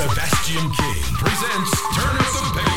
Sebastian King presents Turn the Bass.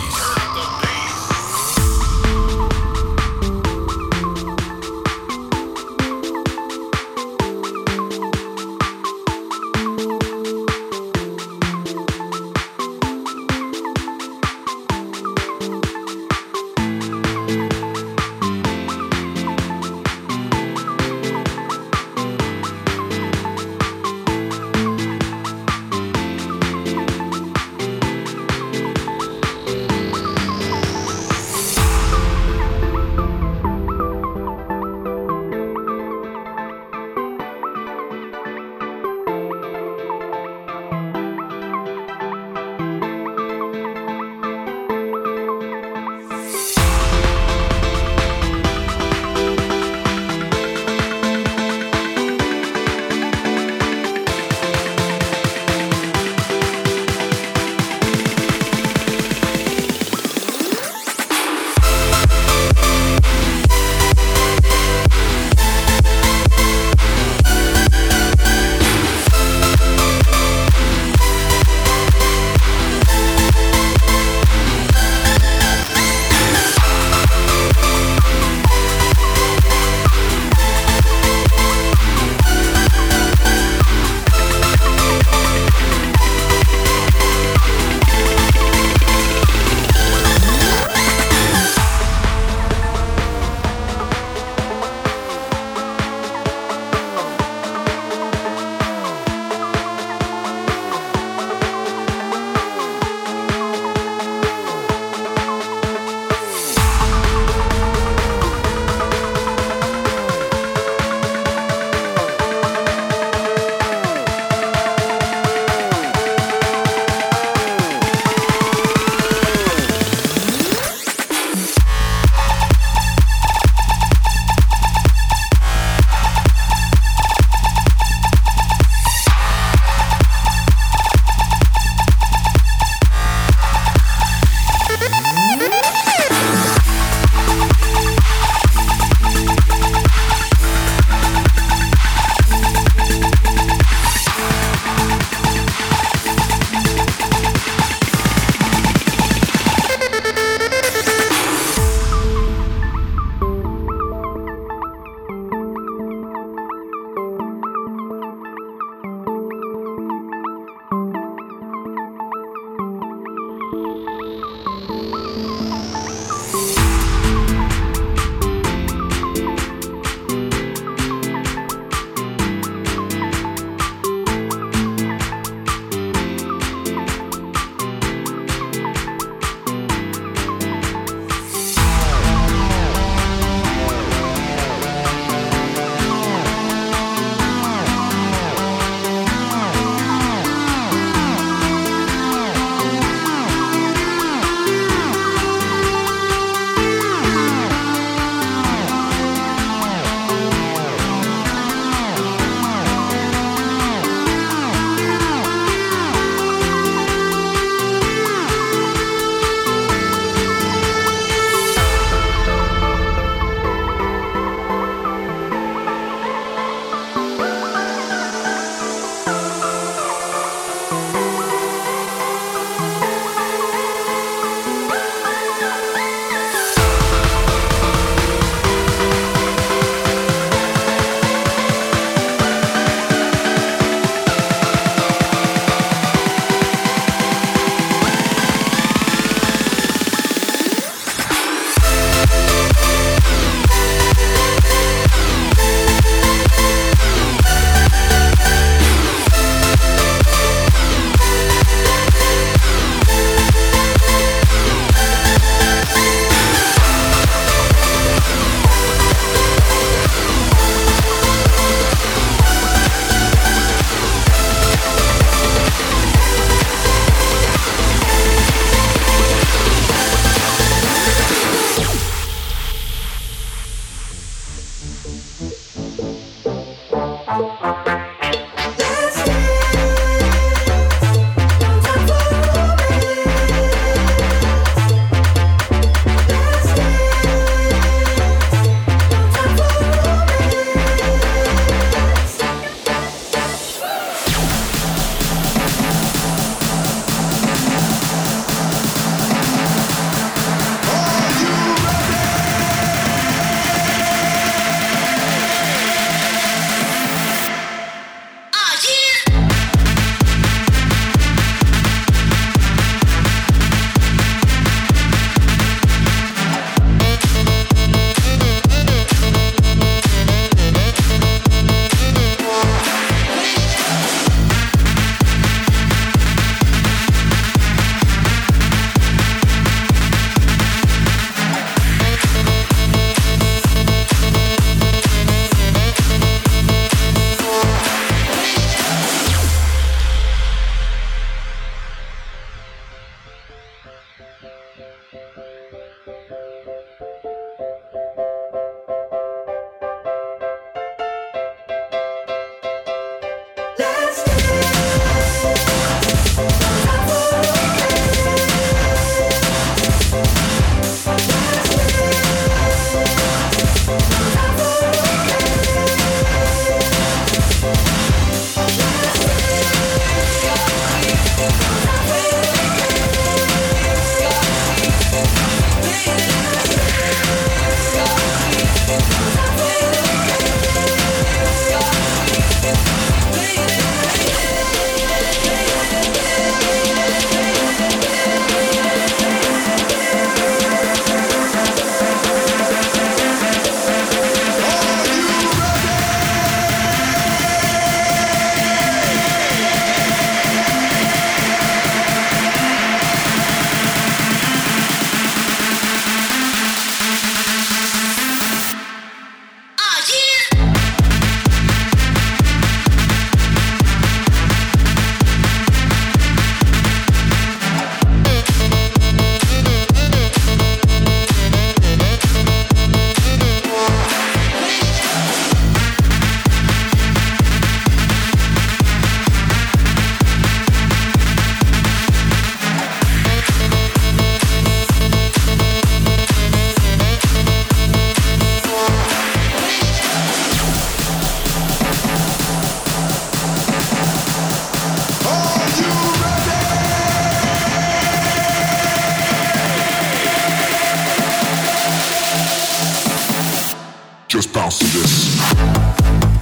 Just bounce to this.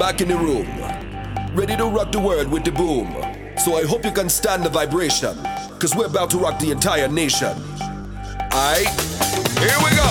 back in the room, ready to rock the world with the boom. So I hope you can stand the vibration, cause we're about to rock the entire nation. Alright, here we go.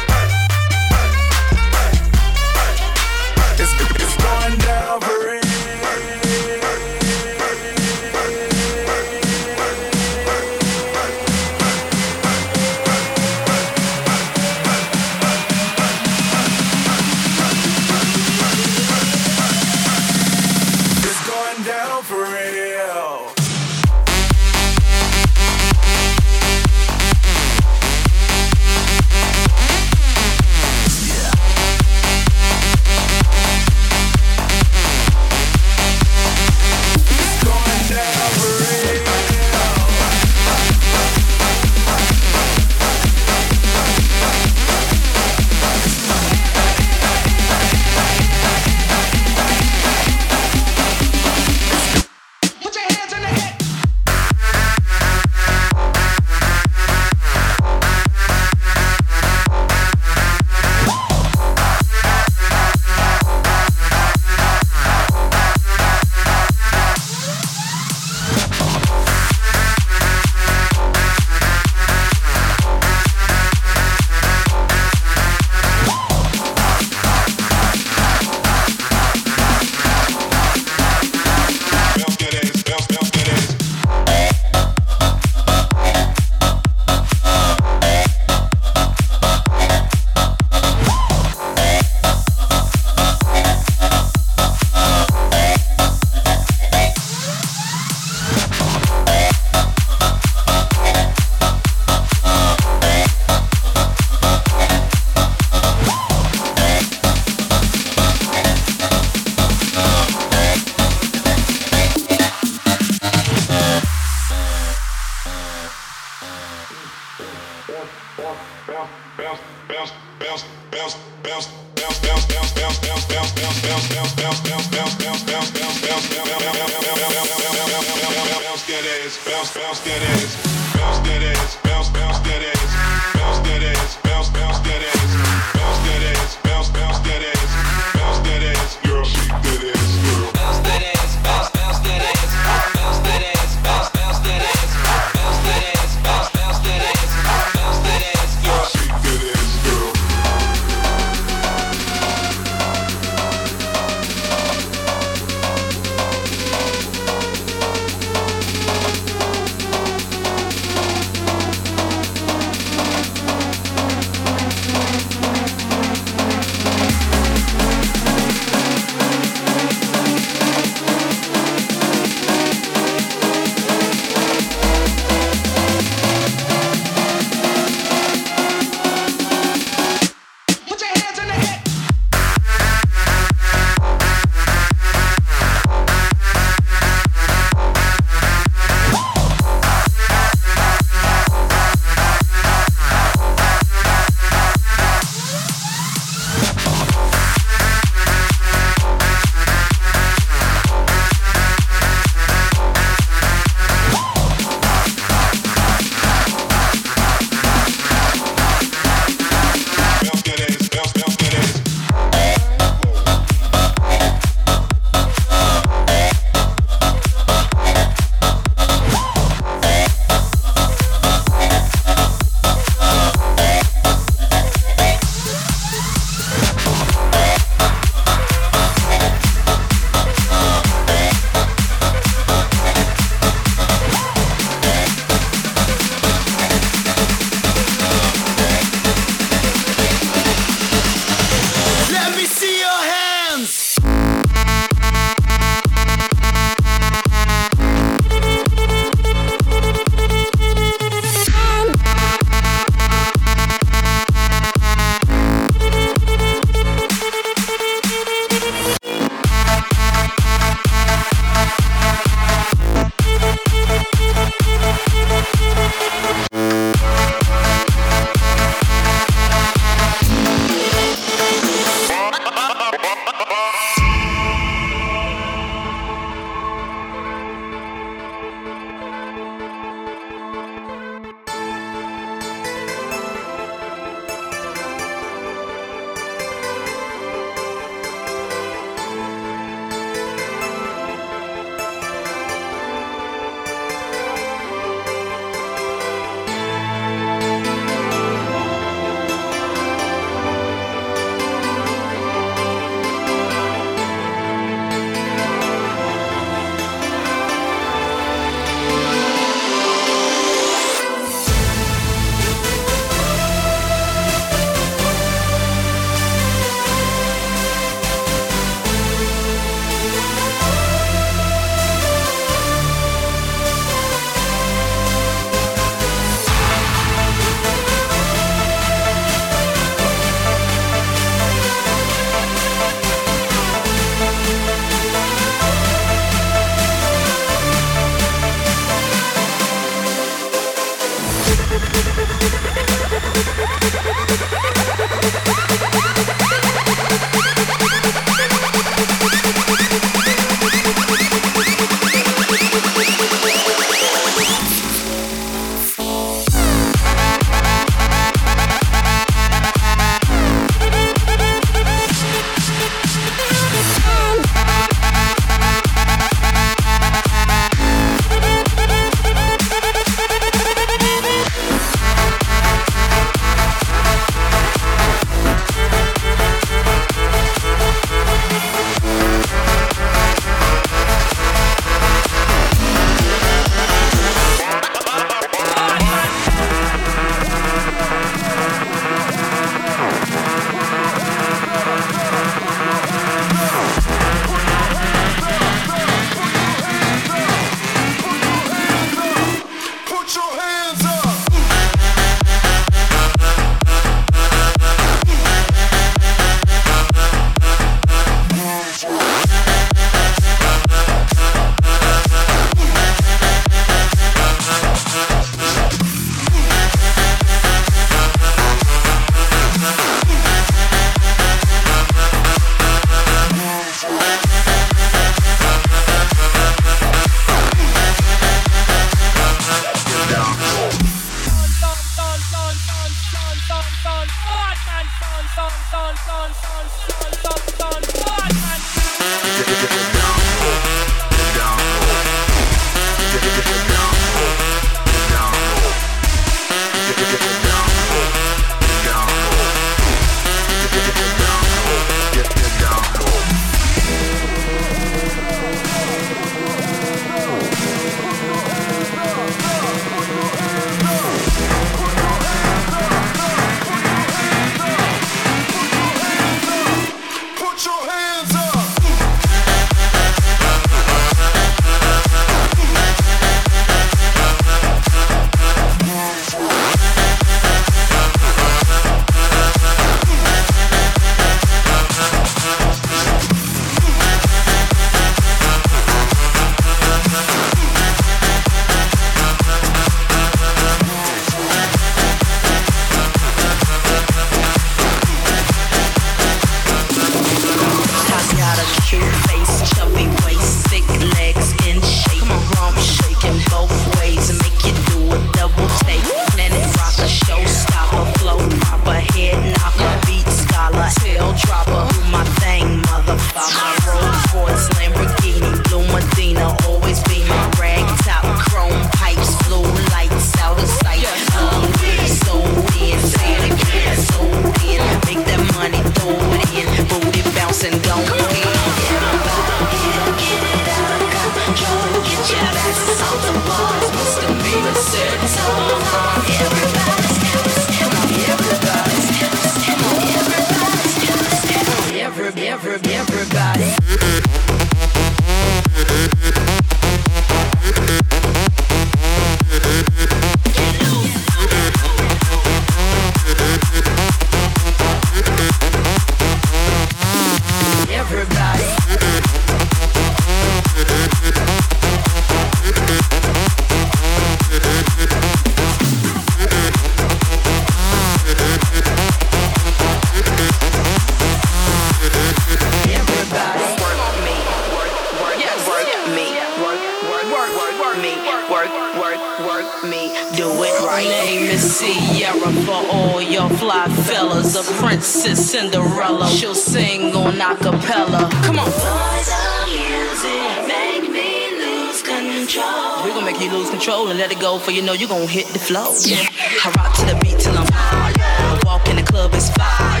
flow. I rock to the beat till I'm high. Walk in the club is fire.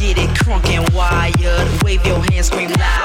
Get it crunk and wired. Wave your hands, scream loud.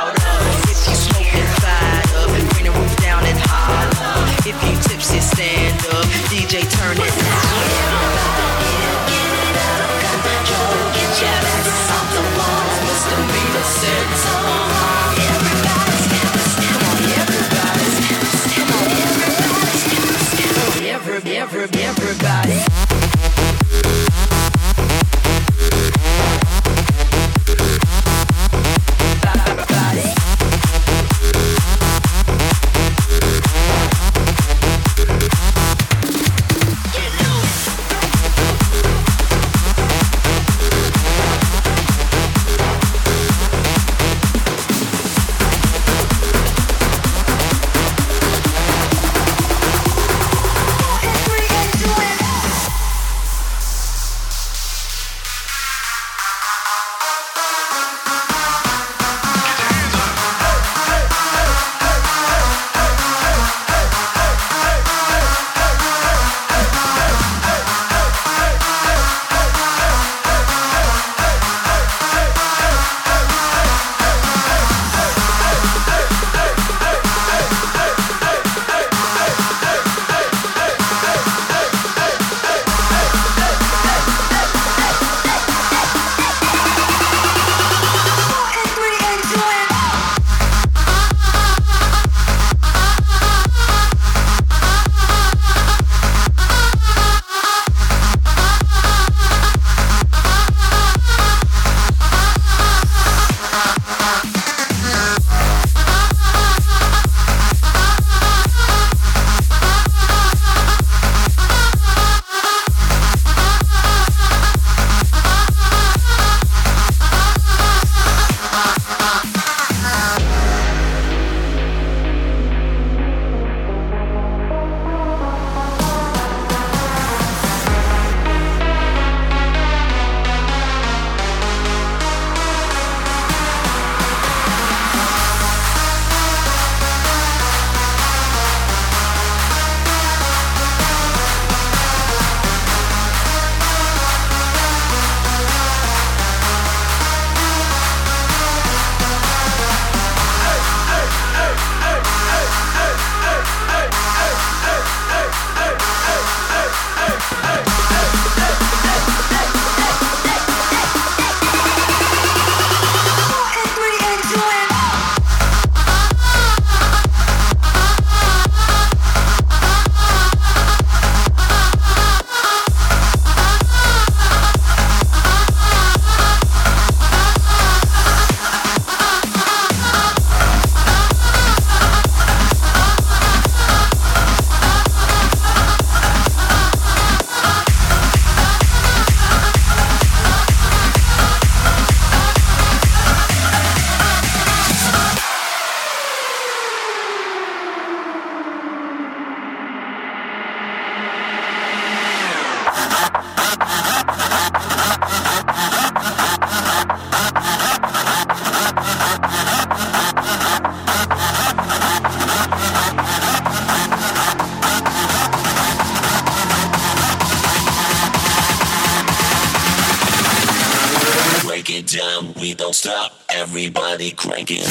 everybody cranking.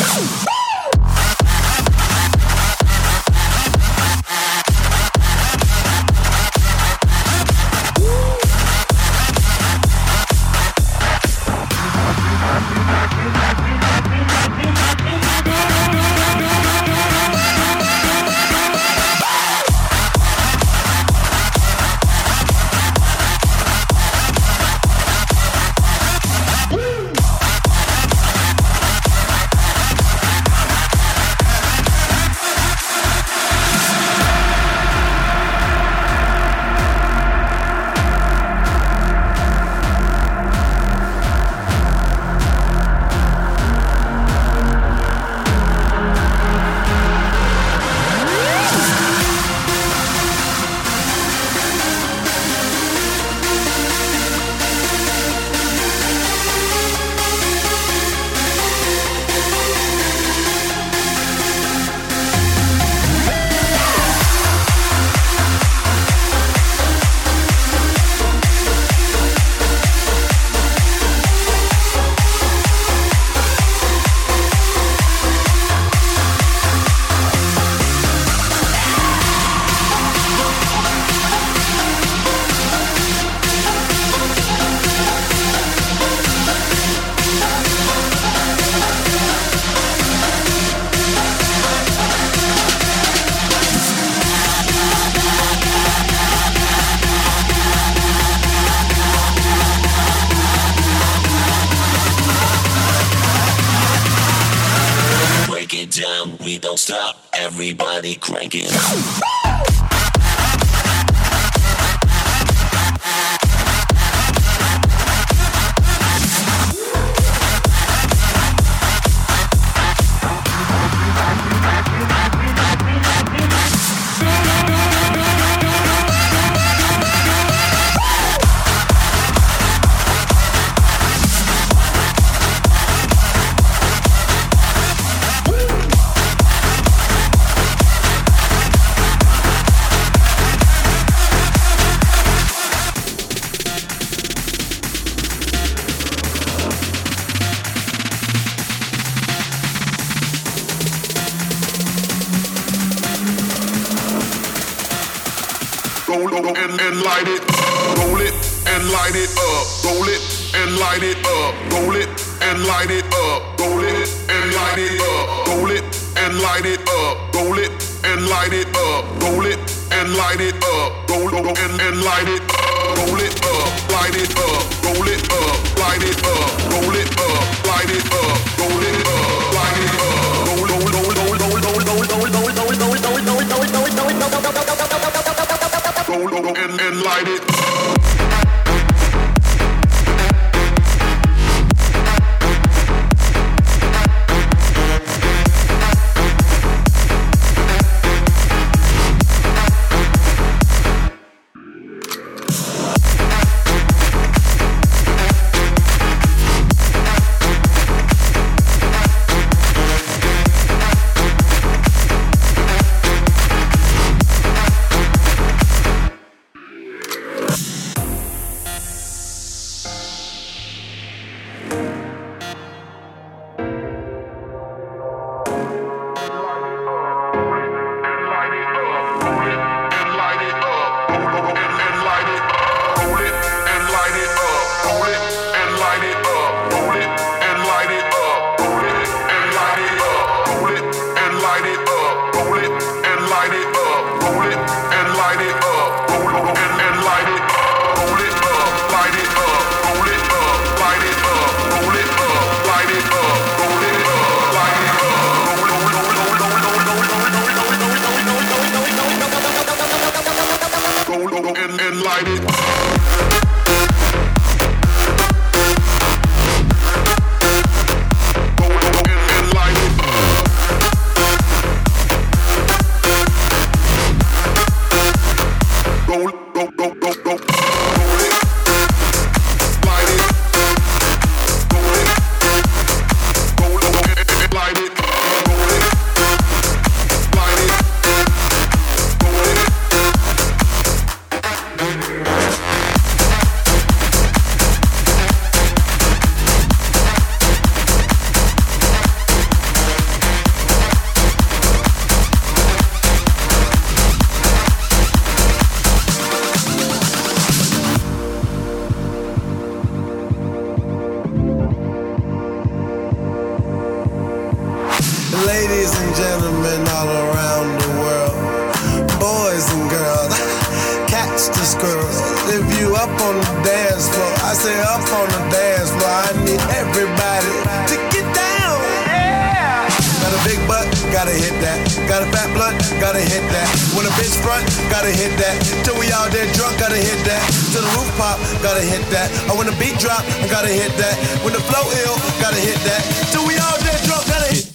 gotta hit that. I want the beat drop, I gotta hit that. When the flow ill, gotta hit that. Till we all dead drunk, gotta hit that.